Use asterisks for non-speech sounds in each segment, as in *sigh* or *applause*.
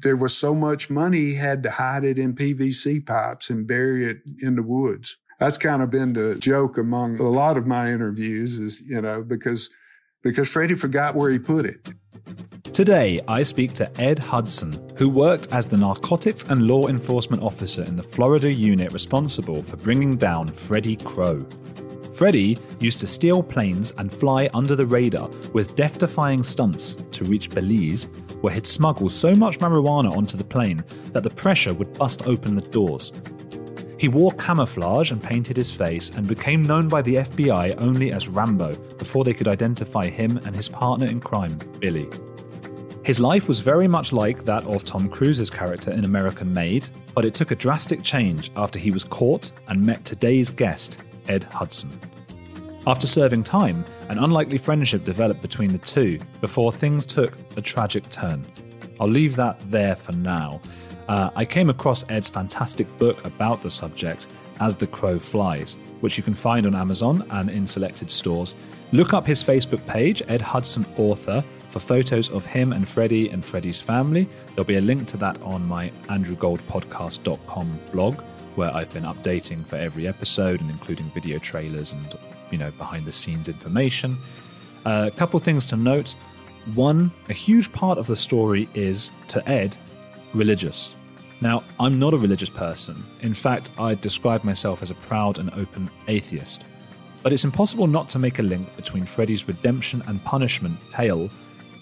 There was so much money, he had to hide it in PVC pipes and bury it in the woods. That's kind of been the joke among a lot of my interviews is, you know, because because Freddie forgot where he put it. Today, I speak to Ed Hudson, who worked as the narcotics and law enforcement officer in the Florida unit responsible for bringing down Freddie Crow. Freddie used to steal planes and fly under the radar with death defying stunts to reach Belize, where he'd smuggle so much marijuana onto the plane that the pressure would bust open the doors. He wore camouflage and painted his face and became known by the FBI only as Rambo before they could identify him and his partner in crime, Billy. His life was very much like that of Tom Cruise's character in American Made, but it took a drastic change after he was caught and met today's guest, Ed Hudson. After serving time, an unlikely friendship developed between the two before things took a tragic turn. I'll leave that there for now. Uh, I came across Ed's fantastic book about the subject, As the Crow Flies, which you can find on Amazon and in selected stores. Look up his Facebook page, Ed Hudson Author, for photos of him and Freddie and Freddie's family. There'll be a link to that on my andrewgoldpodcast.com blog, where I've been updating for every episode and including video trailers and you know behind the scenes information. A uh, couple things to note. One, a huge part of the story is to Ed religious. Now, I'm not a religious person. In fact, I describe myself as a proud and open atheist. But it's impossible not to make a link between Freddie's redemption and punishment tale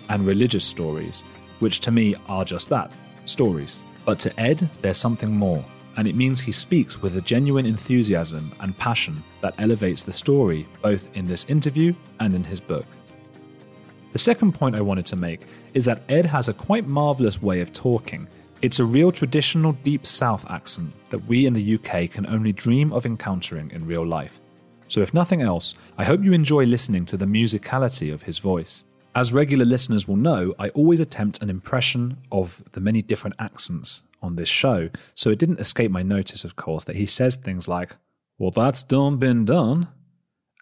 and religious stories, which to me are just that stories. But to Ed, there's something more and it means he speaks with a genuine enthusiasm and passion that elevates the story both in this interview and in his book. The second point I wanted to make is that Ed has a quite marvellous way of talking. It's a real traditional Deep South accent that we in the UK can only dream of encountering in real life. So, if nothing else, I hope you enjoy listening to the musicality of his voice. As regular listeners will know, I always attempt an impression of the many different accents on this show. So it didn't escape my notice, of course, that he says things like, Well, that's done been done.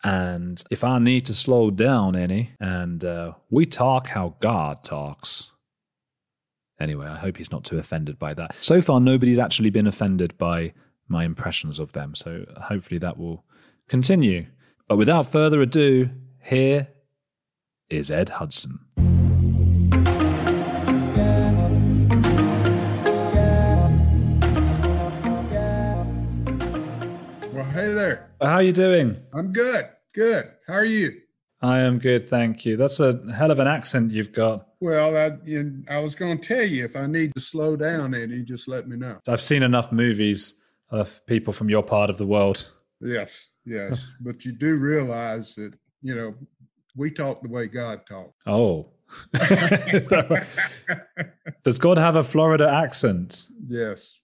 And if I need to slow down any, and uh, we talk how God talks. Anyway, I hope he's not too offended by that. So far, nobody's actually been offended by my impressions of them. So hopefully that will continue. But without further ado, here is Ed Hudson. How are you doing? I'm good. Good. How are you? I am good, thank you. That's a hell of an accent you've got. Well, I, you I was going to tell you if I need to slow down any, just let me know. I've seen enough movies of people from your part of the world. Yes, yes. *laughs* but you do realize that, you know, we talk the way God talks. Oh. *laughs* *laughs* Does God have a Florida accent? Yes.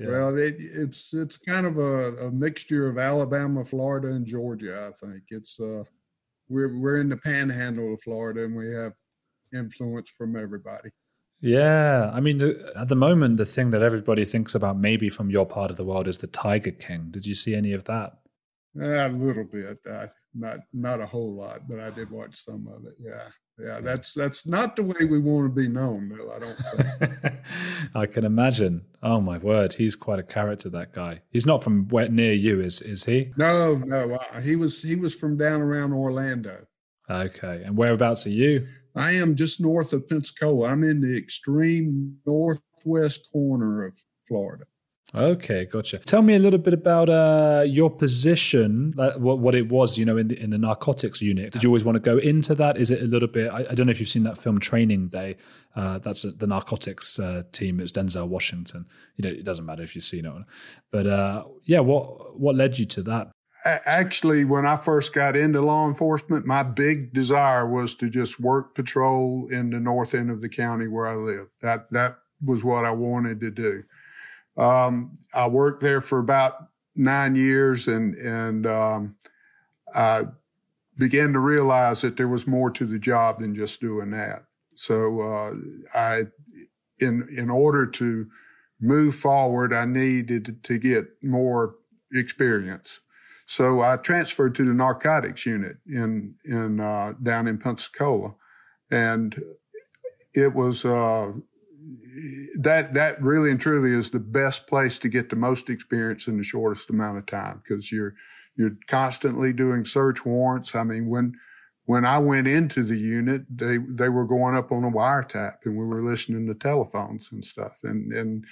Yeah. Well, it, it's it's kind of a, a, mixture of Alabama, Florida, and Georgia. I think it's uh, we're we're in the Panhandle of Florida, and we have influence from everybody. Yeah, I mean, the, at the moment, the thing that everybody thinks about, maybe from your part of the world, is the Tiger King. Did you see any of that? Uh, a little bit, uh, not not a whole lot, but I did watch some of it. Yeah yeah that's that's not the way we want to be known though i don't *laughs* i can imagine. Oh my word. He's quite a character that guy. He's not from where, near you is is he? No no uh, he was he was from down around orlando. Okay and whereabouts are you? I am just north of pensacola. I'm in the extreme northwest corner of florida Okay, gotcha. Tell me a little bit about uh, your position, like what, what it was, you know, in the, in the narcotics unit. Did you always want to go into that? Is it a little bit? I, I don't know if you've seen that film Training Day. Uh, that's a, the narcotics uh, team. It's Denzel Washington. You know, it doesn't matter if you've seen it, but uh, yeah. What what led you to that? Actually, when I first got into law enforcement, my big desire was to just work patrol in the north end of the county where I live. That that was what I wanted to do. Um, I worked there for about nine years, and and um, I began to realize that there was more to the job than just doing that. So uh, I, in in order to move forward, I needed to get more experience. So I transferred to the narcotics unit in in uh, down in Pensacola, and it was uh, that that really and truly is the best place to get the most experience in the shortest amount of time because you're you're constantly doing search warrants. I mean, when when I went into the unit, they they were going up on a wiretap, and we were listening to telephones and stuff, and and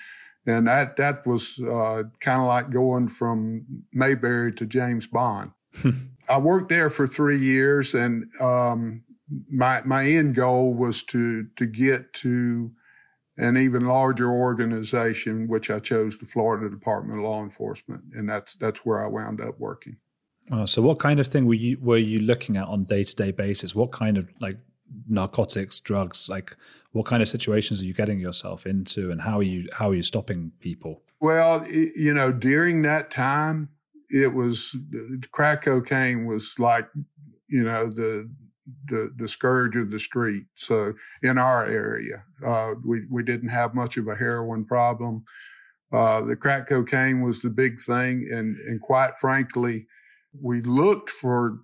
and that that was uh, kind of like going from Mayberry to James Bond. *laughs* I worked there for three years, and um, my my end goal was to to get to an even larger organization, which I chose the Florida Department of Law Enforcement, and that's that's where I wound up working. Oh, so what kind of thing were you were you looking at on day to day basis? What kind of like narcotics, drugs, like what kind of situations are you getting yourself into, and how are you how are you stopping people? Well, you know, during that time, it was crack cocaine was like you know the the the scourge of the street. So in our area, uh, we we didn't have much of a heroin problem. Uh, the crack cocaine was the big thing, and and quite frankly, we looked for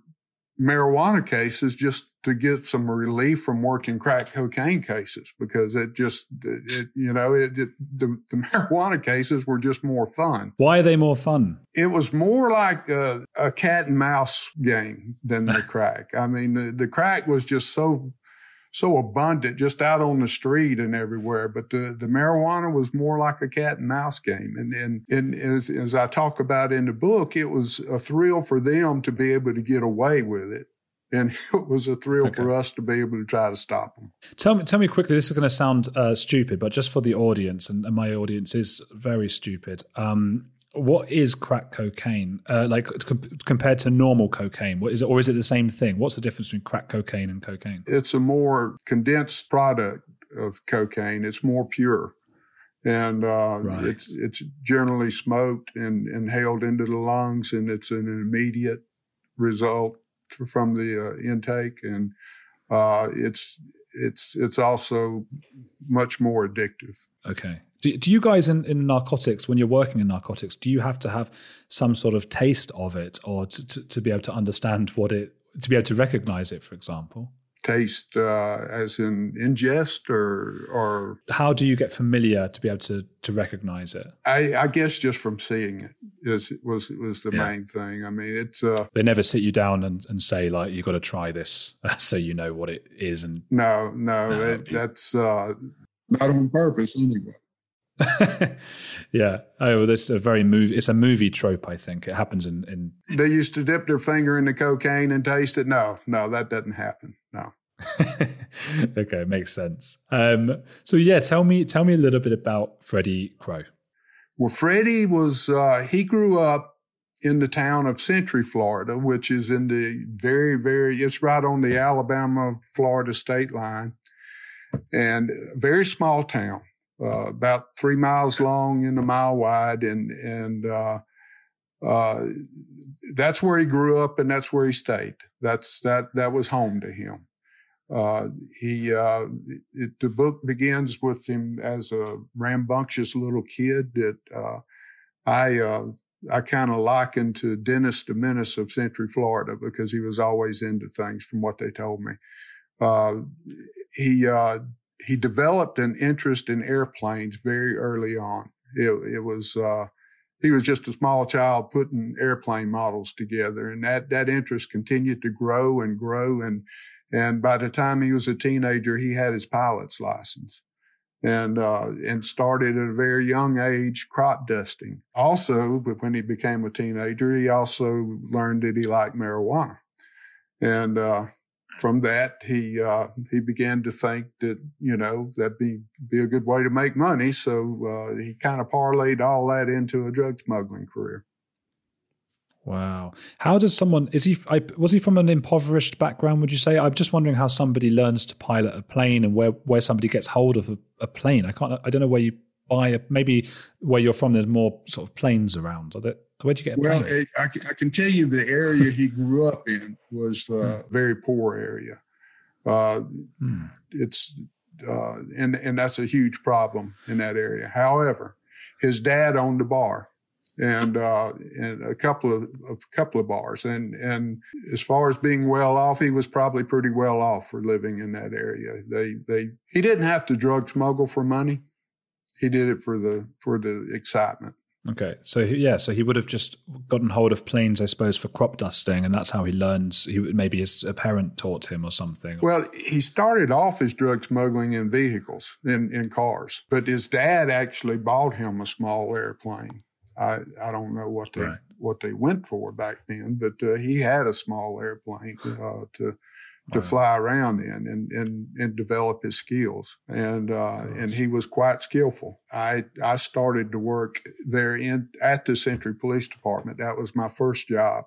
marijuana cases just to get some relief from working crack cocaine cases because it just it, you know it, it, the, the *laughs* marijuana cases were just more fun. Why are they more fun? It was more like a, a cat and mouse game than the *laughs* crack. I mean the, the crack was just so so abundant just out on the street and everywhere. But the, the marijuana was more like a cat and mouse game. And, and, and as, as I talk about in the book, it was a thrill for them to be able to get away with it. And *laughs* it was a thrill okay. for us to be able to try to stop them. Tell me, tell me quickly. This is going to sound uh, stupid, but just for the audience, and, and my audience is very stupid. Um, what is crack cocaine? Uh, like com- compared to normal cocaine what is it or is it the same thing? What's the difference between crack cocaine and cocaine? It's a more condensed product of cocaine. It's more pure. And uh, right. it's it's generally smoked and inhaled into the lungs and it's an immediate result from the uh, intake. And uh, it's it's it's also much more addictive. Okay do, do you guys in, in narcotics, when you're working in narcotics, do you have to have some sort of taste of it or to, to, to be able to understand what it, to be able to recognize it, for example? taste uh, as in ingest or or how do you get familiar to be able to to recognize it i, I guess just from seeing it is was was the yeah. main thing i mean it's uh, they never sit you down and, and say like you've got to try this *laughs* so you know what it is and no no, no it, that's uh, not on purpose anyway *laughs* yeah. Oh, this is a very movie. It's a movie trope. I think it happens in. in they used to dip their finger in the cocaine and taste it. No, no, that doesn't happen. No. *laughs* okay, makes sense. Um, so yeah, tell me, tell me a little bit about Freddie Crow. Well, Freddie was uh, he grew up in the town of Century, Florida, which is in the very, very. It's right on the Alabama Florida state line, and very small town uh, about three miles long and a mile wide, and and uh, uh, that's where he grew up, and that's where he stayed. That's that that was home to him. Uh, he uh, it, the book begins with him as a rambunctious little kid that uh, I I kind of likened to Dennis the of Century Florida because he was always into things, from what they told me. he he developed an interest in airplanes very early on. It, it was uh, he was just a small child putting airplane models together, and that that interest continued to grow and grow. and And by the time he was a teenager, he had his pilot's license, and uh, and started at a very young age crop dusting. Also, but when he became a teenager, he also learned that he liked marijuana, and uh, from that, he uh, he began to think that you know that'd be be a good way to make money. So uh, he kind of parlayed all that into a drug smuggling career. Wow, how does someone is he? I, was he from an impoverished background? Would you say? I'm just wondering how somebody learns to pilot a plane and where where somebody gets hold of a, a plane. I can't. I don't know where you buy a. Maybe where you're from, there's more sort of planes around. Are there? Where'd you get? Well, it, I, I, can tell you the area he grew up in was a hmm. very poor area. Uh, hmm. It's uh, and and that's a huge problem in that area. However, his dad owned a bar, and uh, and a couple of a couple of bars, and and as far as being well off, he was probably pretty well off for living in that area. They they he didn't have to drug smuggle for money. He did it for the for the excitement. Okay, so yeah, so he would have just gotten hold of planes, I suppose, for crop dusting, and that's how he learns. He maybe his a parent taught him or something. Well, he started off his drug smuggling in vehicles, in in cars, but his dad actually bought him a small airplane. I I don't know what they right. what they went for back then, but uh, he had a small airplane uh, to to fly around in and, and, and develop his skills. And, uh, and he was quite skillful. I, I started to work there in, at the Century Police Department. That was my first job.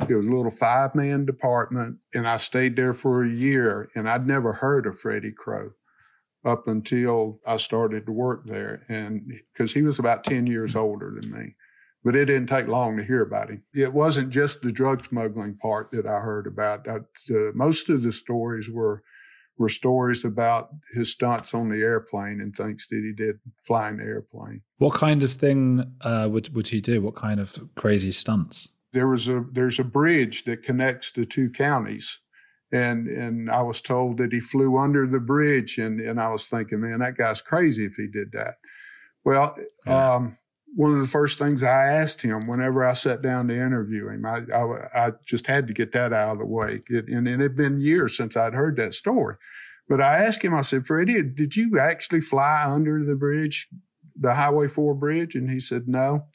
It was a little five man department and I stayed there for a year and I'd never heard of Freddie Crow up until I started to work there. And because he was about 10 years older than me but it didn't take long to hear about him. It wasn't just the drug smuggling part that I heard about. I, uh, most of the stories were were stories about his stunts on the airplane and things that he did flying the airplane. What kind of thing uh, would would he do? What kind of crazy stunts? There was a there's a bridge that connects the two counties. And and I was told that he flew under the bridge and, and I was thinking, man, that guy's crazy if he did that. Well, yeah. um, one of the first things I asked him whenever I sat down to interview him, I, I, I just had to get that out of the way. It, and it had been years since I'd heard that story. But I asked him, I said, Freddie, did you actually fly under the bridge, the Highway 4 bridge? And he said, no.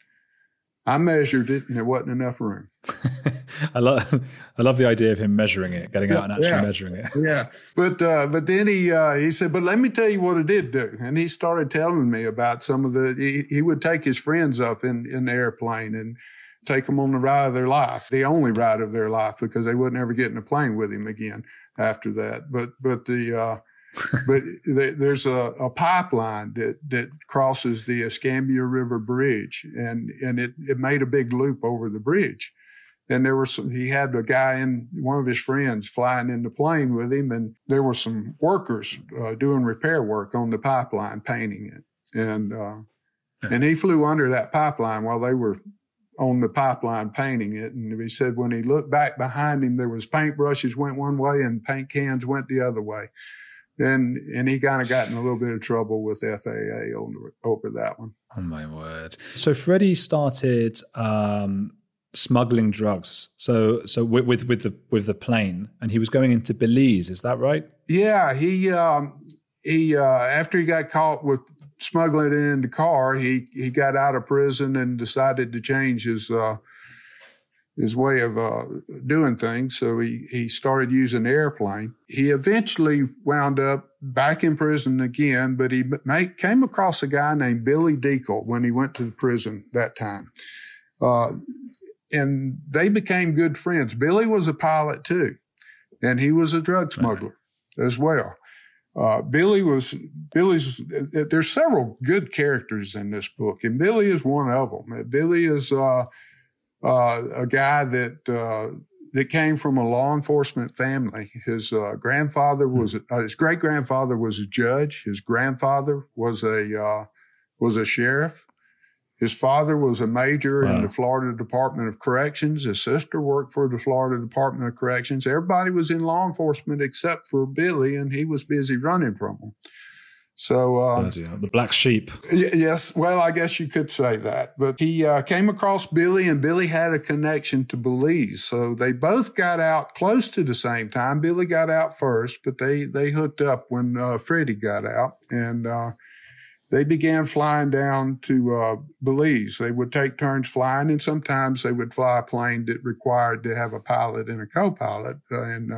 I measured it and there wasn't enough room. *laughs* I love I love the idea of him measuring it, getting out and actually yeah. measuring it. yeah, but uh, but then he uh, he said, but let me tell you what it did do, and he started telling me about some of the. He, he would take his friends up in in the airplane and take them on the ride of their life, the only ride of their life, because they wouldn't ever get in a plane with him again after that. But but the uh, but there's a, a, pipeline that, that crosses the Escambia River Bridge, and and it, it made a big loop over the bridge. And there was some, he had a guy in one of his friends flying in the plane with him, and there were some workers uh, doing repair work on the pipeline, painting it, and uh, yeah. and he flew under that pipeline while they were on the pipeline painting it. And he said when he looked back behind him, there was paintbrushes went one way and paint cans went the other way and and he kind of got in a little bit of trouble with FAA over, over that one. Oh my word! So Freddie started um, smuggling drugs. So so with, with, with the with the plane, and he was going into Belize. Is that right? Yeah, he um, he uh, after he got caught with smuggling it in the car, he he got out of prison and decided to change his. Uh, his way of uh, doing things. So he, he started using the airplane. He eventually wound up back in prison again, but he made, came across a guy named Billy Deacle when he went to the prison that time. Uh, and they became good friends. Billy was a pilot too, and he was a drug smuggler right. as well. Uh, Billy was Billy's. There's several good characters in this book, and Billy is one of them. Billy is uh, uh, a guy that uh, that came from a law enforcement family. His uh, grandfather hmm. was uh, his great grandfather was a judge. His grandfather was a uh, was a sheriff. His father was a major wow. in the Florida Department of Corrections. His sister worked for the Florida Department of Corrections. Everybody was in law enforcement except for Billy, and he was busy running from them. So uh, the black sheep. Y- yes, well, I guess you could say that. But he uh, came across Billy, and Billy had a connection to Belize, so they both got out close to the same time. Billy got out first, but they they hooked up when uh, Freddie got out, and uh, they began flying down to uh, Belize. They would take turns flying, and sometimes they would fly a plane that required to have a pilot and a co-pilot, uh, and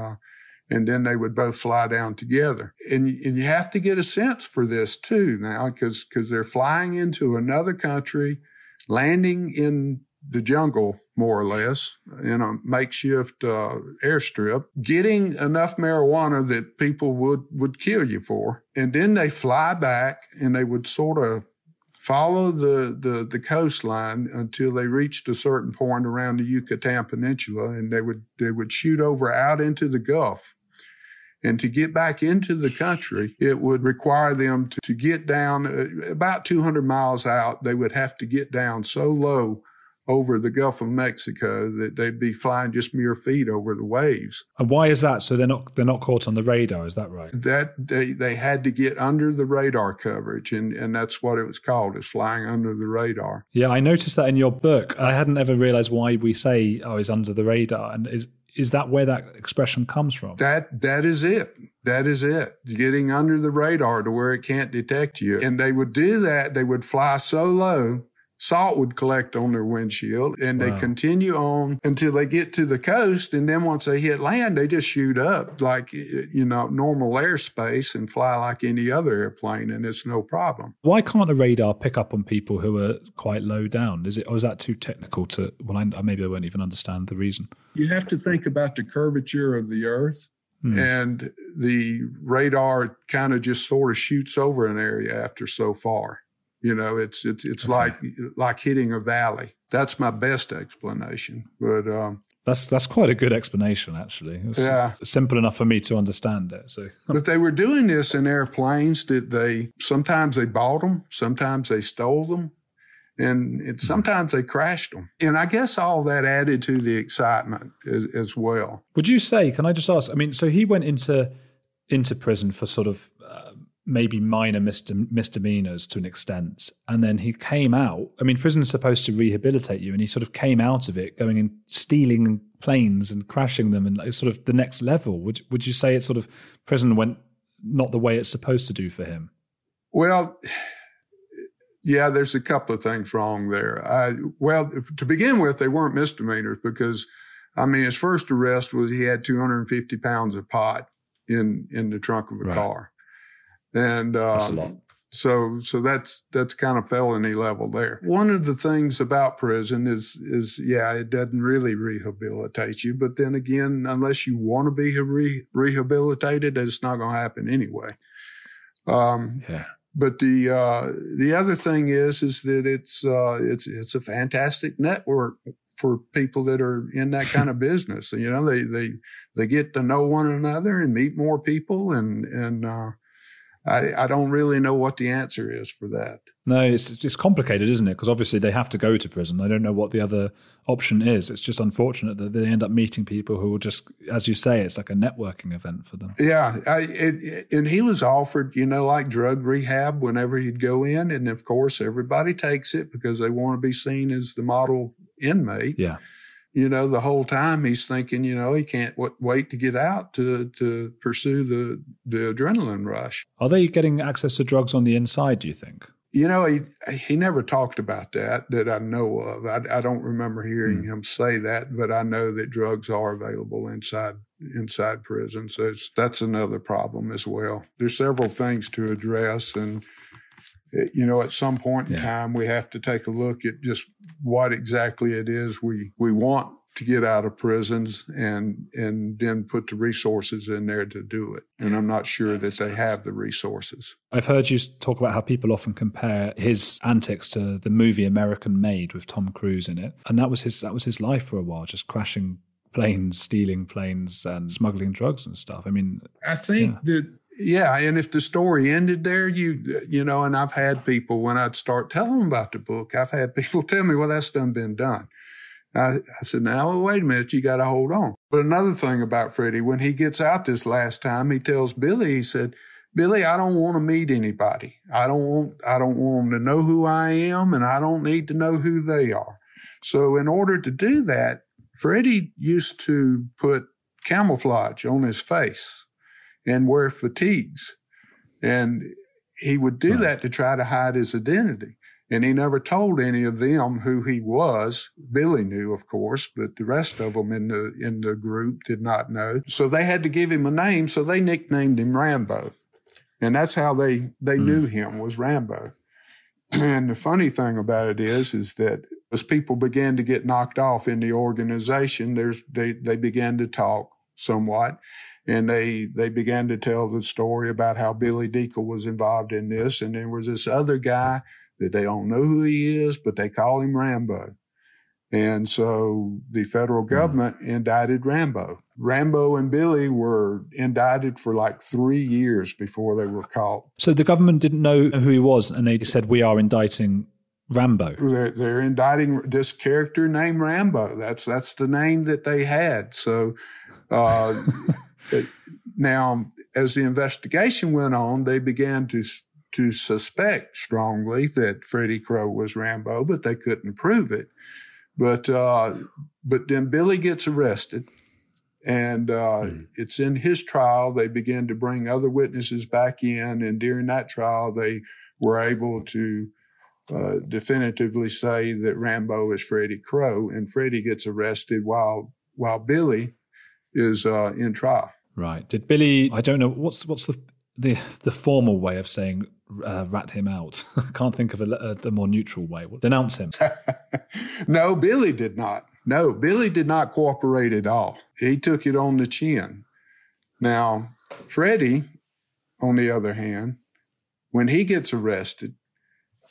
and then they would both fly down together. And, and you have to get a sense for this too now, because because they're flying into another country, landing in the jungle more or less in a makeshift uh, airstrip, getting enough marijuana that people would would kill you for, and then they fly back and they would sort of follow the, the, the coastline until they reached a certain point around the Yucatan Peninsula, and they would they would shoot over out into the Gulf. And to get back into the country, it would require them to, to get down uh, about 200 miles out. They would have to get down so low over the Gulf of Mexico that they'd be flying just mere feet over the waves. And why is that? So they're not they're not caught on the radar, is that right? That they, they had to get under the radar coverage and, and that's what it was called, is flying under the radar. Yeah, I noticed that in your book. I hadn't ever realized why we say, oh, it's under the radar. And is is that where that expression comes from? That that is it. That is it. Getting under the radar to where it can't detect you. And they would do that. They would fly so low salt would collect on their windshield and wow. they continue on until they get to the coast and then once they hit land they just shoot up like you know normal airspace and fly like any other airplane and it's no problem why can't a radar pick up on people who are quite low down is it or is that too technical to well I, maybe i won't even understand the reason you have to think about the curvature of the earth Hmm. And the radar kind of just sort of shoots over an area after so far. You know, it's it's it's okay. like like hitting a valley. That's my best explanation. But um, that's that's quite a good explanation, actually. yeah, simple enough for me to understand it. So, *laughs* but they were doing this in airplanes that they sometimes they bought them, sometimes they stole them, and it, hmm. sometimes they crashed them. And I guess all that added to the excitement as, as well. Would you say? Can I just ask? I mean, so he went into into prison for sort of maybe minor misdemeanors to an extent. And then he came out. I mean, prison's supposed to rehabilitate you, and he sort of came out of it going and stealing planes and crashing them, and it's sort of the next level. Would would you say it's sort of prison went not the way it's supposed to do for him? Well. Yeah, there's a couple of things wrong there. I, well, if, to begin with, they weren't misdemeanors because, I mean, his first arrest was he had 250 pounds of pot in in the trunk of a right. car and uh, so so that's that's kind of felony level there. One of the things about prison is is yeah, it doesn't really rehabilitate you, but then again, unless you want to be re- rehabilitated, it's not going to happen anyway. Um, yeah. But the uh, the other thing is is that it's uh, it's it's a fantastic network for people that are in that kind of *laughs* business. You know, they they they get to know one another and meet more people and and uh, I, I don't really know what the answer is for that. No, it's it's complicated, isn't it? Because obviously they have to go to prison. I don't know what the other option is. It's just unfortunate that they end up meeting people who will just, as you say, it's like a networking event for them. Yeah, I, it, and he was offered, you know, like drug rehab whenever he'd go in, and of course everybody takes it because they want to be seen as the model inmate. Yeah you know, the whole time he's thinking, you know, he can't w- wait to get out to to pursue the the adrenaline rush. Are they getting access to drugs on the inside? Do you think? You know, he he never talked about that that I know of. I, I don't remember hearing hmm. him say that, but I know that drugs are available inside inside prison. So that's another problem as well. There's several things to address, and you know, at some point in yeah. time, we have to take a look at just what exactly it is we, we want to get out of prisons and and then put the resources in there to do it. And I'm not sure that they have the resources. I've heard you talk about how people often compare his antics to the movie American Made with Tom Cruise in it. And that was his that was his life for a while, just crashing planes, stealing planes and smuggling drugs and stuff. I mean I think yeah. that yeah, and if the story ended there, you you know, and I've had people when I'd start telling them about the book, I've had people *laughs* tell me, "Well, that's done been done." I, I said, "Now wait a minute, you got to hold on." But another thing about Freddie, when he gets out this last time, he tells Billy, he said, "Billy, I don't want to meet anybody. I don't want I don't want them to know who I am, and I don't need to know who they are." So, in order to do that, Freddie used to put camouflage on his face and wear fatigues. And he would do right. that to try to hide his identity. And he never told any of them who he was. Billy knew, of course, but the rest of them in the in the group did not know. So they had to give him a name. So they nicknamed him Rambo, and that's how they they mm. knew him was Rambo. And the funny thing about it is, is that as people began to get knocked off in the organization, there's they they began to talk somewhat and they they began to tell the story about how Billy Deacle was involved in this, and there was this other guy that they don't know who he is, but they call him Rambo. And so the federal hmm. government mm. indicted Rambo. Rambo and Billy were indicted for like three years before they were caught. So the government didn't know who he was, and they said, We are indicting Rambo. They're, they're indicting this character named Rambo. That's that's the name that they had. So uh, *laughs* now, as the investigation went on, they began to to suspect strongly that Freddie Crow was Rambo, but they couldn't prove it. But uh, but then Billy gets arrested, and uh, mm. it's in his trial. They begin to bring other witnesses back in, and during that trial, they were able to uh, definitively say that Rambo is Freddie Crow, and Freddie gets arrested while while Billy is uh, in trial. Right? Did Billy? I don't know what's what's the the the formal way of saying uh, rat him out. *laughs* I can't think of a, a, more neutral way. Denounce him. *laughs* no, Billy did not. No, Billy did not cooperate at all. He took it on the chin. Now, Freddie, on the other hand, when he gets arrested,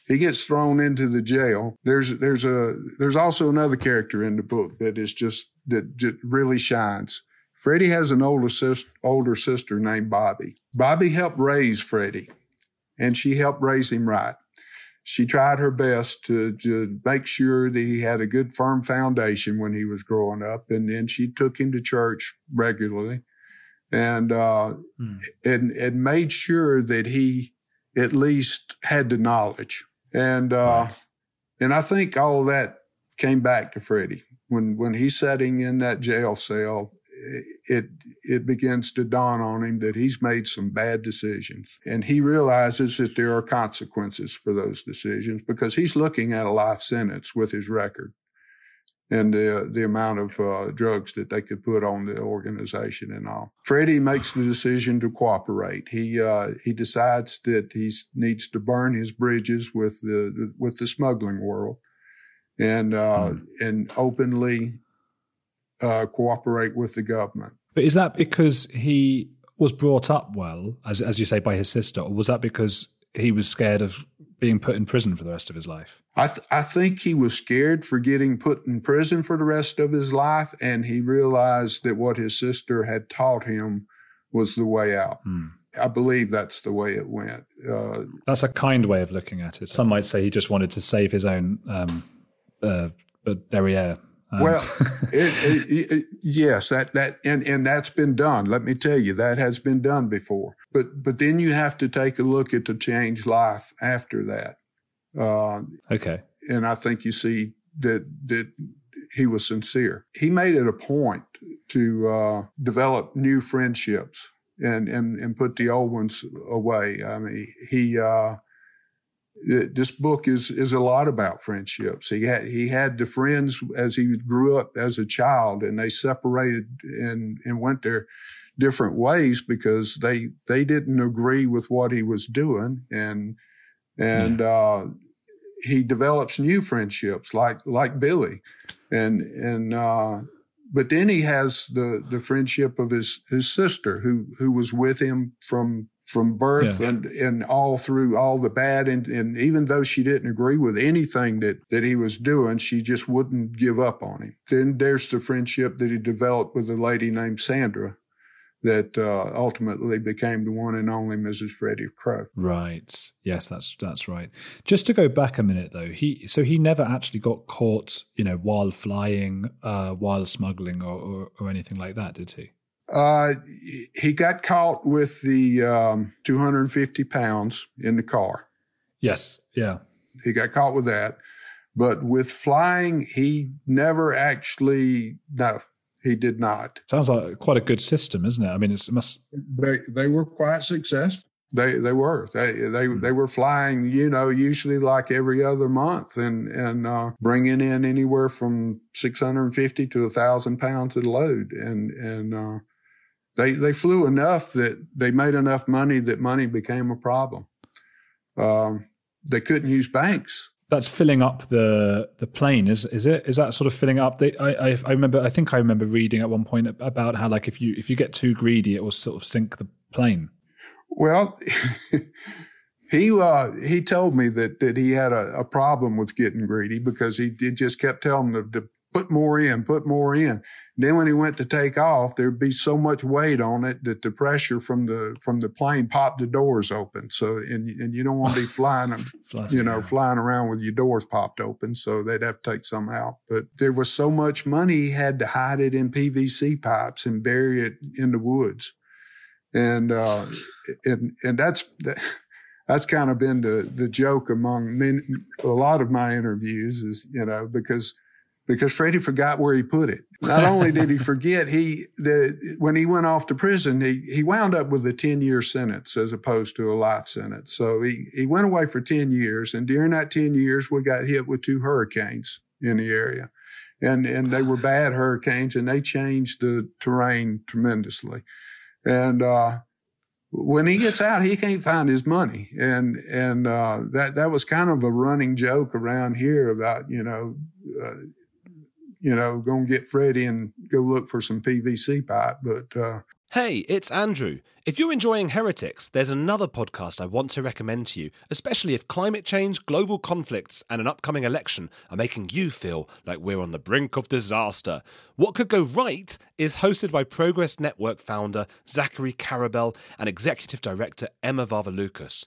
he gets thrown into the jail. There's there's a there's also another character in the book that is just that just really shines. Freddie has an older sister, older sister named Bobby. Bobby helped raise Freddie and she helped raise him right. She tried her best to, to make sure that he had a good, firm foundation when he was growing up. And then she took him to church regularly and, uh, hmm. and, and made sure that he at least had the knowledge. And, uh, nice. and I think all of that came back to Freddie when, when he's sitting in that jail cell it it begins to dawn on him that he's made some bad decisions and he realizes that there are consequences for those decisions because he's looking at a life sentence with his record and the the amount of uh, drugs that they could put on the organization and all. Freddie makes the decision to cooperate. He uh, he decides that he needs to burn his bridges with the with the smuggling world, and uh, mm. and openly uh, cooperate with the government. But is that because he was brought up well, as as you say, by his sister, or was that because he was scared of being put in prison for the rest of his life? I th- I think he was scared for getting put in prison for the rest of his life, and he realized that what his sister had taught him was the way out. Hmm. I believe that's the way it went. Uh, that's a kind way of looking at it. Some might say he just wanted to save his own um, uh, derriere um. Well, *laughs* it, it, it, yes, that that and and that's been done. Let me tell you, that has been done before. But but then you have to take a look at the change life after that. Uh, okay. And I think you see that that he was sincere. He made it a point to uh, develop new friendships and and and put the old ones away. I mean, he. Uh, this book is is a lot about friendships. He had he had the friends as he grew up as a child, and they separated and and went their different ways because they they didn't agree with what he was doing, and and yeah. uh, he develops new friendships like like Billy, and and uh, but then he has the the friendship of his his sister who who was with him from from birth yeah. and, and all through all the bad. And, and even though she didn't agree with anything that, that he was doing, she just wouldn't give up on him. Then there's the friendship that he developed with a lady named Sandra that uh, ultimately became the one and only Mrs. Freddie Crow. Right. Yes, that's that's right. Just to go back a minute though, he so he never actually got caught, you know, while flying, uh, while smuggling, or, or, or anything like that, did he? Uh, he got caught with the um, 250 pounds in the car. Yes. Yeah. He got caught with that. But with flying, he never actually, no, he did not. Sounds like quite a good system, isn't it? I mean, it must. They, they were quite successful. They they were they they hmm. they were flying you know usually like every other month and and uh, bringing in anywhere from six hundred and fifty to a thousand pounds of load and and uh, they they flew enough that they made enough money that money became a problem. Um, they couldn't use banks. That's filling up the the plane, is is it? Is that sort of filling up? The, I, I, I remember. I think I remember reading at one point about how like if you if you get too greedy, it will sort of sink the plane. Well, *laughs* he uh, he told me that that he had a, a problem with getting greedy because he, he just kept telling them to put more in, put more in. Then when he went to take off, there'd be so much weight on it that the pressure from the from the plane popped the doors open. So and and you don't want to be *laughs* flying, *laughs* you know, flying around with your doors popped open. So they'd have to take some out. But there was so much money, he had to hide it in PVC pipes and bury it in the woods. And uh, and and that's. *laughs* that's kind of been the the joke among men, a lot of my interviews is you know because because Freddie forgot where he put it. Not only did he *laughs* forget, he the when he went off to prison, he he wound up with a ten year sentence as opposed to a life sentence. So he he went away for ten years, and during that ten years, we got hit with two hurricanes in the area, and and they were bad hurricanes, and they changed the terrain tremendously, and. uh when he gets out, he can't find his money, and and uh, that that was kind of a running joke around here about you know uh, you know, go and get Freddie and go look for some PVC pipe. But uh, Hey, it's Andrew. If you're enjoying Heretics, there's another podcast I want to recommend to you, especially if climate change, global conflicts, and an upcoming election are making you feel like we're on the brink of disaster. What Could Go Right is hosted by Progress Network founder Zachary Karabell and executive director Emma Varvaloucas.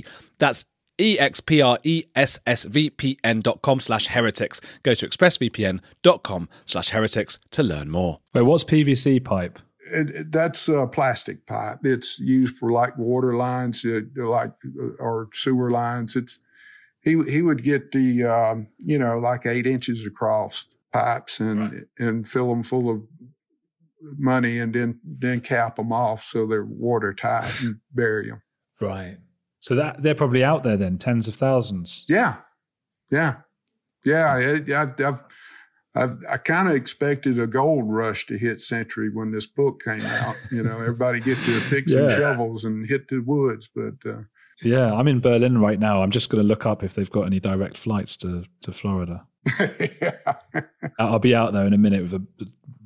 That's expressvpn.com slash heretics. Go to expressvpn.com slash heretics to learn more. Wait, what's PVC pipe? It, it, that's a plastic pipe. It's used for like water lines, uh, like uh, or sewer lines. It's he he would get the um, you know like eight inches across pipes and right. and fill them full of money and then then cap them off so they're watertight and bury them. Right. So that they're probably out there then, tens of thousands. Yeah, yeah, yeah. I, have I've, i kind of expected a gold rush to hit Century when this book came out. You know, everybody get their picks yeah. shovels and hit the woods. But uh, yeah, I'm in Berlin right now. I'm just going to look up if they've got any direct flights to to Florida. *laughs* yeah. I'll be out there in a minute with a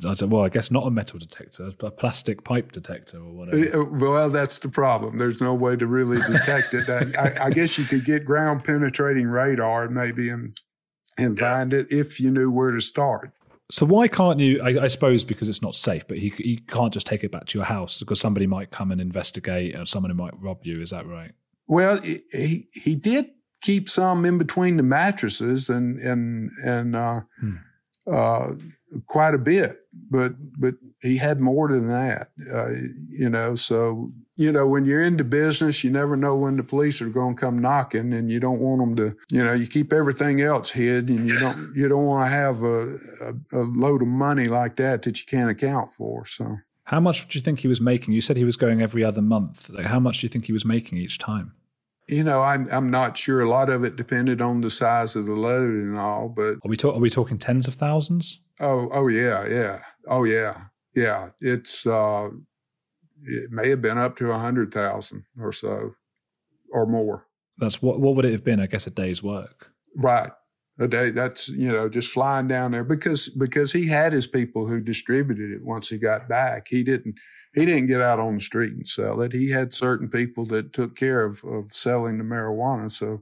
I don't, well, I guess not a metal detector, a plastic pipe detector or whatever. Uh, well, that's the problem. There's no way to really detect it. I, I, guess you could get ground penetrating radar maybe and and yeah. find it if you knew where to start. So why can't you? I, I, suppose because it's not safe, but you, you can't just take it back to your house because somebody might come and investigate or someone might rob you. Is that right? Well, he he did keep some in between the mattresses and and and uh, hmm. uh, quite a bit, but but he had more than that, uh, you know. So you know, when you're into business, you never know when the police are going to come knocking, and you don't want them to, you know, you keep everything else hid, and you don't you don't want to have a, a, a load of money like that that you can't account for. So. How much do you think he was making? You said he was going every other month. Like, how much do you think he was making each time? You know, I'm I'm not sure. A lot of it depended on the size of the load and all. But are we talk, Are we talking tens of thousands? Oh, oh yeah, yeah, oh yeah, yeah. It's uh, it may have been up to a hundred thousand or so, or more. That's what. What would it have been? I guess a day's work. Right, a day. That's you know just flying down there because because he had his people who distributed it once he got back. He didn't he didn't get out on the street and sell it. He had certain people that took care of of selling the marijuana. So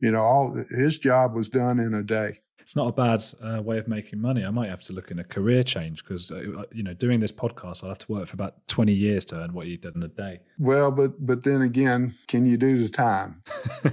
you know all his job was done in a day it's not a bad uh, way of making money. I might have to look in a career change because uh, you know doing this podcast, I'll have to work for about twenty years to earn what you did in a day. Well, but but then again, can you do the time?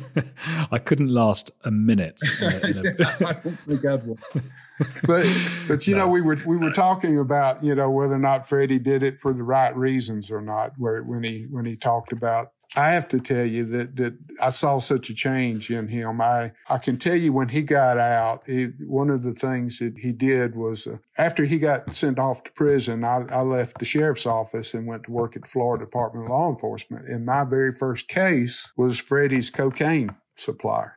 *laughs* I couldn't last a minute. A, a... *laughs* I don't think I'd *laughs* but but you no. know we were we were talking about you know whether or not Freddie did it for the right reasons or not. Where when he when he talked about I have to tell you that that I saw such a change in him. I I can tell you when he got out, he, one of the things that he did was uh, after he got sent off to prison, I, I left the sheriff's office and went to work at the Florida Department of Law Enforcement. And my very first case was Freddie's cocaine supplier,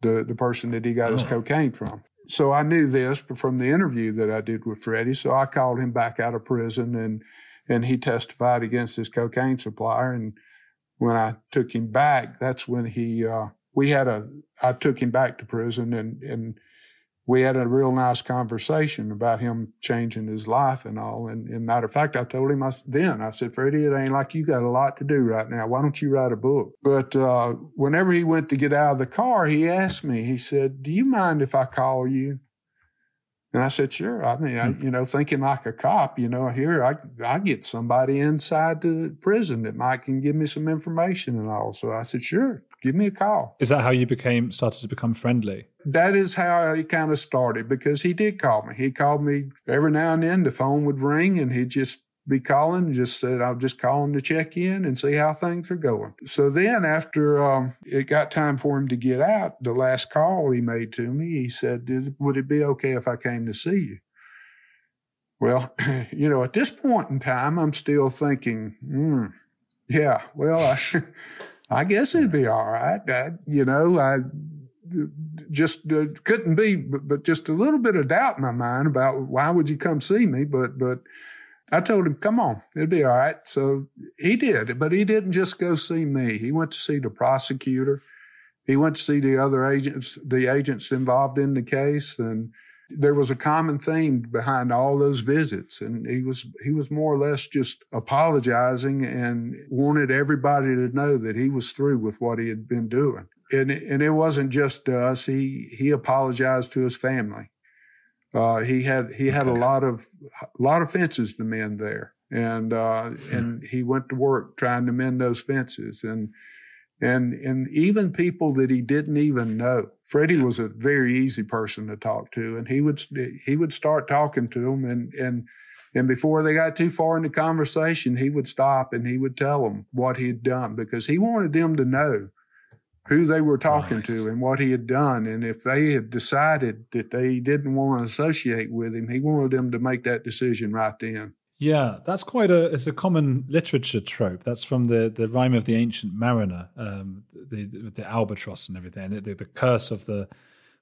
the the person that he got oh. his cocaine from. So I knew this from the interview that I did with Freddie. So I called him back out of prison and and he testified against his cocaine supplier and when I took him back, that's when he, uh, we had a, I took him back to prison and, and we had a real nice conversation about him changing his life and all. And, and matter of fact, I told him I, then, I said, Freddie, it ain't like you got a lot to do right now. Why don't you write a book? But, uh, whenever he went to get out of the car, he asked me, he said, do you mind if I call you? And I said, sure. I mean, I, hmm. you know, thinking like a cop, you know, here I, I get somebody inside the prison that might can give me some information and all. So I said, sure, give me a call. Is that how you became, started to become friendly? That is how it kind of started because he did call me. He called me every now and then. The phone would ring and he just be calling. Just said I'll just call him to check in and see how things are going. So then, after um, it got time for him to get out, the last call he made to me, he said, "Would it be okay if I came to see you?" Well, *laughs* you know, at this point in time, I'm still thinking, mm, yeah, well, I, *laughs* I, guess it'd be all right. I, you know, I just uh, couldn't be, but, but, just a little bit of doubt in my mind about why would you come see me? But, but I told him, come on, it'll be all right. So he did, but he didn't just go see me. He went to see the prosecutor. He went to see the other agents, the agents involved in the case. And there was a common theme behind all those visits. And he was, he was more or less just apologizing and wanted everybody to know that he was through with what he had been doing. And, and it wasn't just us. He, he apologized to his family. Uh, he had he had a lot of a lot of fences to mend there, and uh, hmm. and he went to work trying to mend those fences, and and and even people that he didn't even know. Freddie was a very easy person to talk to, and he would he would start talking to them, and and and before they got too far into conversation, he would stop and he would tell them what he had done because he wanted them to know who they were talking right. to and what he had done. And if they had decided that they didn't want to associate with him, he wanted them to make that decision right then. Yeah, that's quite a it's a common literature trope. That's from the the rime of the ancient mariner, um, the the albatross and everything, the, the curse of the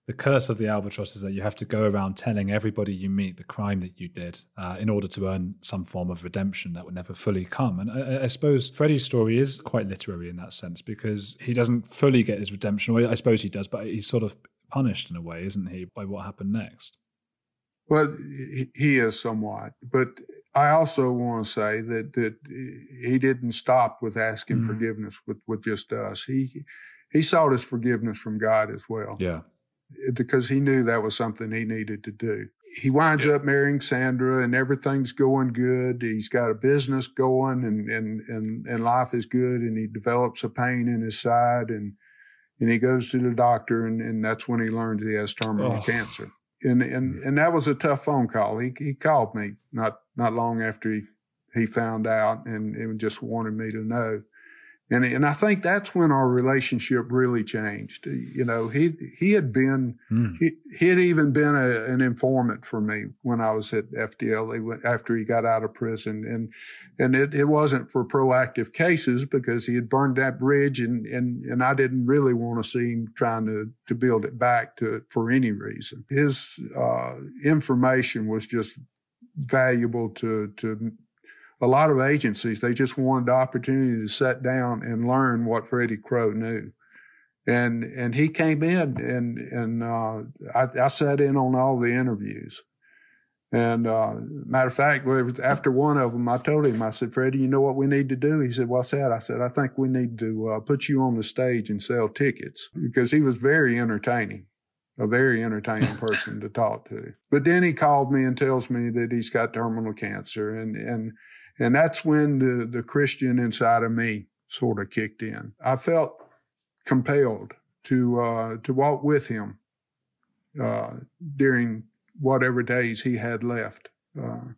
the curse of the albatross is that you have to go around telling everybody you meet the crime that you did uh, in order to earn some form of redemption that would never fully come. And I, I, suppose Freddie's story is quite literary in that sense because he doesn't fully get his redemption. Or I suppose he does, but he's sort of punished in a way, isn't he, by what happened next? Well, he is somewhat, but I also want to say that that he didn't stop with asking mm forgiveness with, with just us. He he sought his forgiveness from God as well. Yeah because he knew that was something he needed to do. He winds yeah. up marrying Sandra and everything's going good. He's got a business going and, and, and, and life is good. And he develops a pain in his side and, and he goes to the doctor and, and that's when he learns he has terminal oh. cancer. And, and, and that was a tough phone call. He, he called me not, not long after he, he found out and, and just wanted me to know. And, and I think that's when our relationship really changed. You know, he, he had been, mm. he, he had even been a, an informant for me when I was at FDLE after he got out of prison. And, and it, it wasn't for proactive cases because he had burned that bridge and, and, and I didn't really want to see him trying to, to build it back to, for any reason. His, uh, information was just valuable to, to a lot of agencies, they just wanted the opportunity to sit down and learn what Freddie Crow knew. And, and he came in and, and, uh, I, I sat in on all the interviews. And, uh, matter of fact, after one of them, I told him, I said, Freddie, you know what we need to do? He said, what's that? I said, I think we need to, uh, put you on the stage and sell tickets because he was very entertaining a very entertaining *laughs* person to talk to. But then he called me and tells me that he's got terminal cancer and, and and that's when the, the Christian inside of me sort of kicked in. I felt compelled to, uh, to walk with him, uh, during whatever days he had left. Uh,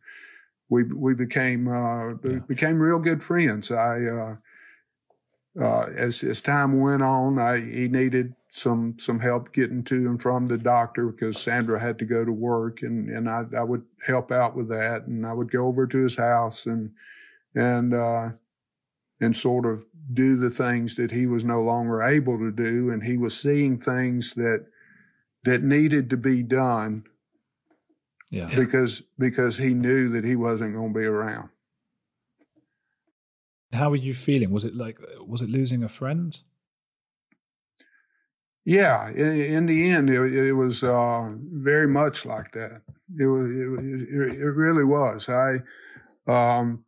we, we became, uh, yeah. became real good friends. I, uh, as as time went on, I, he needed some some help getting to and from the doctor because Sandra had to go to work, and and I, I would help out with that, and I would go over to his house and and uh, and sort of do the things that he was no longer able to do, and he was seeing things that that needed to be done, yeah, because because he knew that he wasn't going to be around. How were you feeling? Was it like was it losing a friend? Yeah, in, in the end, it, it was uh, very much like that. It was, it, it really was. I, um,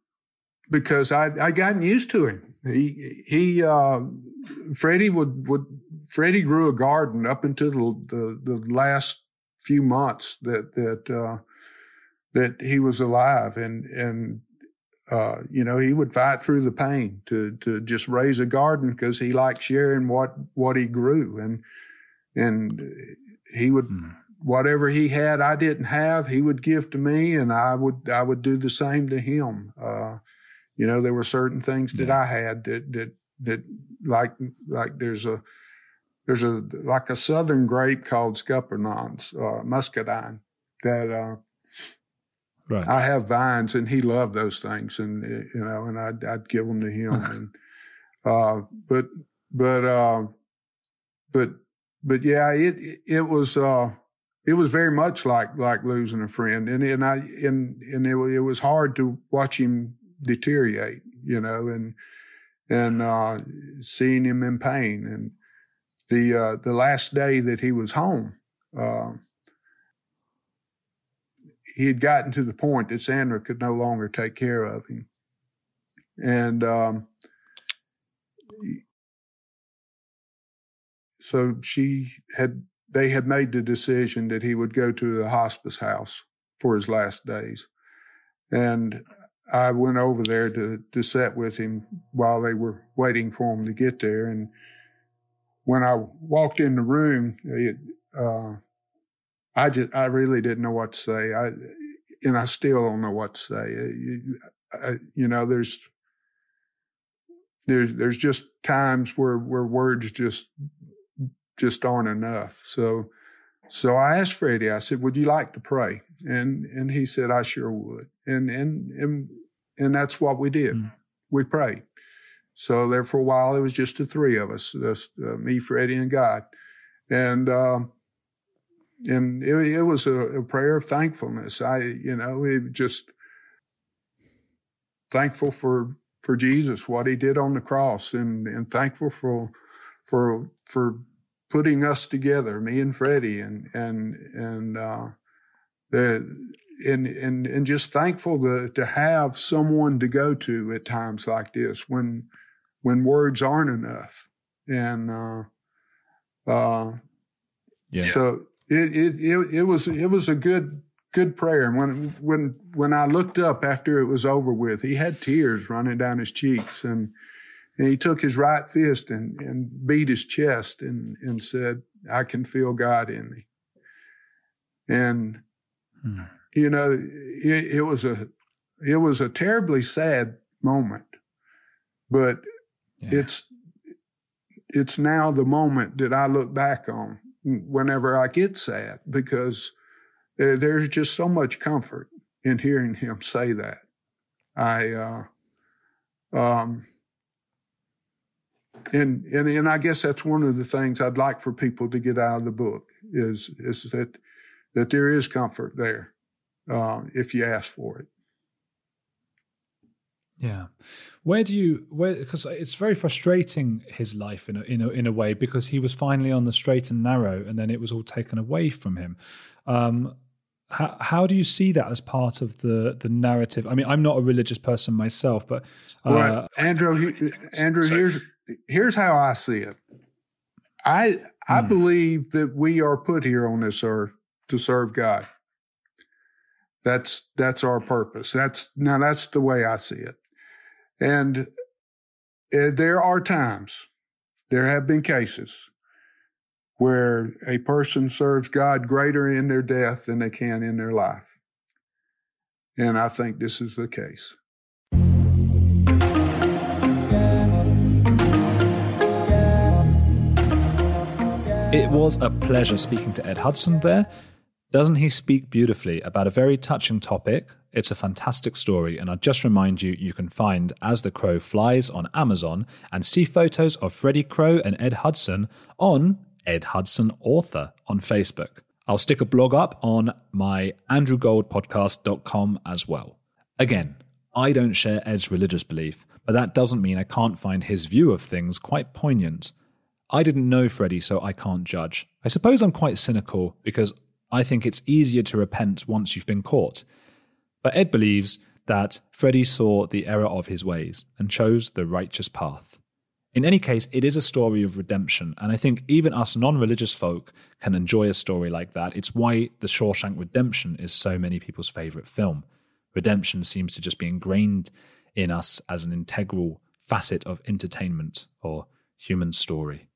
because I I gotten used to him. He he, uh, Freddie would would Freddie grew a garden up until the the, the last few months that that uh, that he was alive, and and uh, you know, he would fight through the pain to to just raise a garden because he liked sharing what what he grew, and and he would mm. whatever he had I didn't have, he would give to me, and I would I would do the same to him. Uh, you know, there were certain things that I had that that that like like there's a there's a like a southern grape called Scuppernong's uh, muscadine that uh, Right. I have vines, and he loved those things, and you know, and I'd, I'd give them to him, *laughs* and uh, but but uh, but but yeah, it it was uh, it was very much like like losing a friend, and and I and and it, it was hard to watch him deteriorate, you know, and and uh, seeing him in pain, and the uh, the last day that he was home. Uh, he had gotten to the point that Sandra could no longer take care of him. And um, so she had, they had made the decision that he would go to the hospice house for his last days. And I went over there to, to sit with him while they were waiting for him to get there. And when I walked in the room, it, uh, I just, I really didn't know what to say. I, and I still don't know what to say. You, I, you know, there's, there's, there's just times where, where words just, just aren't enough. So, so I asked Freddie, I said, would you like to pray? And, and he said, I sure would. And, and, and, and that's what we did. Mm. We prayed. So there for a while, it was just the three of us, just uh, me, Freddie, and God. And, um, and it, it was a, a, prayer of thankfulness. I, you know, it just thankful for for Jesus, what He did on the cross, and and thankful for for for putting us together, me and Freddie, and and and uh, the and and and just thankful to to have someone to go to at times like this when when words aren't enough, and uh, uh, Yeah. So it, it it it was it was a good good prayer. And when when when I looked up after it was over with, he had tears running down his cheeks, and and he took his right fist and and beat his chest and and said, "I can feel God in me." And hmm. you know, it, it was a it was a terribly sad moment, but yeah. it's it's now the moment that I look back on whenever I get sad because there's just so much comfort in hearing him say that. I, uh, um, and, and and I guess that's one of the things I'd like for people to get out of the book is is that that there is comfort there uh, if you ask for it. Yeah, where do you where because it's very frustrating his life in a, in a in a way because he was finally on the straight and narrow and then it was all taken away from him. Um, how, how do you see that as part of the the narrative? I mean, I'm not a religious person myself, but uh, well, Andrew, he, Andrew, here's here's how I see it. I I hmm. believe that we are put here on this earth to serve God. That's that's our purpose. That's now that's the way I see it. And uh, there are times, there have been cases where a person serves God greater in their death than they can in their life. And I think this is the case. It was a pleasure speaking to Ed Hudson there. Doesn't he speak beautifully about a very touching topic? It's a fantastic story, and I'll just remind you you can find As the Crow Flies on Amazon and see photos of Freddie Crow and Ed Hudson on Ed Hudson Author on Facebook. I'll stick a blog up on my andrewgoldpodcast.com as well. Again, I don't share Ed's religious belief, but that doesn't mean I can't find his view of things quite poignant. I didn't know Freddie, so I can't judge. I suppose I'm quite cynical because I think it's easier to repent once you've been caught. But Ed believes that Freddie saw the error of his ways and chose the righteous path. In any case, it is a story of redemption, and I think even us non religious folk can enjoy a story like that. It's why The Shawshank Redemption is so many people's favourite film. Redemption seems to just be ingrained in us as an integral facet of entertainment or human story.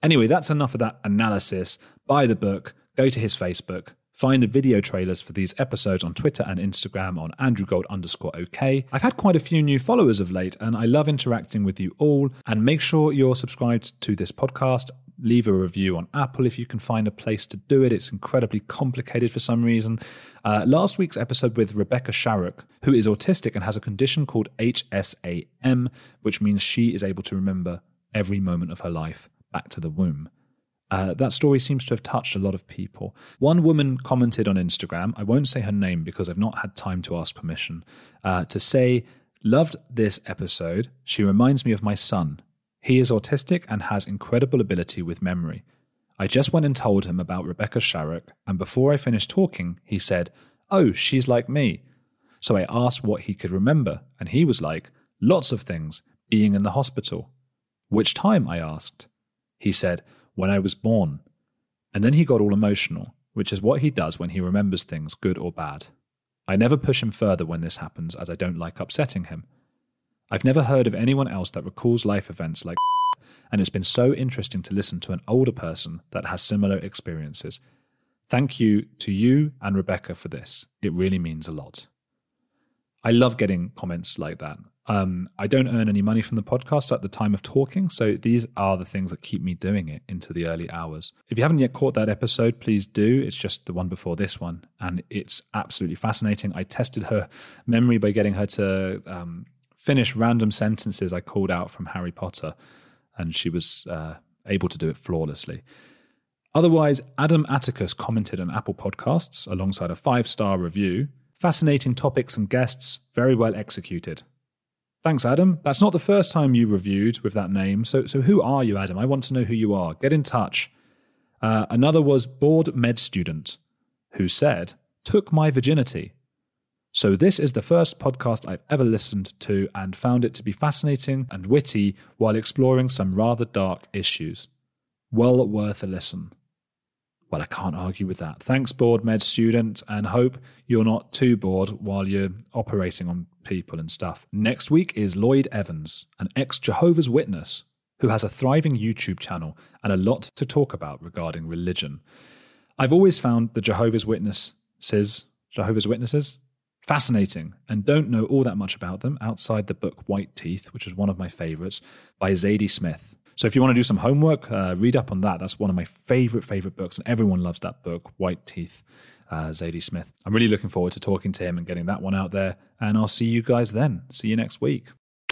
Anyway, that's enough of that analysis. Buy the book, go to his Facebook, Find the video trailers for these episodes on Twitter and Instagram on andrewgold underscore OK. I've had quite a few new followers of late, and I love interacting with you all. And make sure you're subscribed to this podcast. Leave a review on Apple if you can find a place to do it. It's incredibly complicated for some reason. Uh, last week's episode with Rebecca Sharrock, who is autistic and has a condition called HSAM, which means she is able to remember every moment of her life back to the womb. Uh, that story seems to have touched a lot of people. One woman commented on Instagram, I won't say her name because I've not had time to ask permission, uh, to say, Loved this episode. She reminds me of my son. He is autistic and has incredible ability with memory. I just went and told him about Rebecca Sharrock, and before I finished talking, he said, Oh, she's like me. So I asked what he could remember, and he was like, Lots of things, being in the hospital. Which time? I asked. He said, when I was born. And then he got all emotional, which is what he does when he remembers things, good or bad. I never push him further when this happens, as I don't like upsetting him. I've never heard of anyone else that recalls life events like *laughs* and it's been so interesting to listen to an older person that has similar experiences. Thank you to you and Rebecca for this. It really means a lot. I love getting comments like that. Um, I don't earn any money from the podcast at the time of talking, so these are the things that keep me doing it into the early hours. If you haven't yet caught that episode, please do. It's just the one before this one, and it's absolutely fascinating. I tested her memory by getting her to um, finish random sentences I called out from Harry Potter, and she was uh, able to do it flawlessly. Otherwise, Adam Atticus commented on Apple Podcasts alongside a five star review. Fascinating topics and guests, very well executed. Thanks, Adam. That's not the first time you reviewed with that name. So, so who are you, Adam? I want to know who you are. Get in touch. Uh, another was bored med student, who said, "Took my virginity." So this is the first podcast I've ever listened to and found it to be fascinating and witty while exploring some rather dark issues. Well worth a listen. Well, I can't argue with that. Thanks, bored med student, and hope you're not too bored while you're operating on people and stuff. Next week is Lloyd Evans, an ex Jehovah's Witness who has a thriving YouTube channel and a lot to talk about regarding religion. I've always found the Jehovah's Witnesses, Jehovah's Witnesses, fascinating and don't know all that much about them outside the book White Teeth, which is one of my favorites by Zadie Smith. So if you want to do some homework, uh, read up on that. That's one of my favorite, favorite books, and everyone loves that book, White Teeth, uh, Zadie Smith. I'm really looking forward to talking to him and getting that one out there. And I'll see you guys then. See you next week.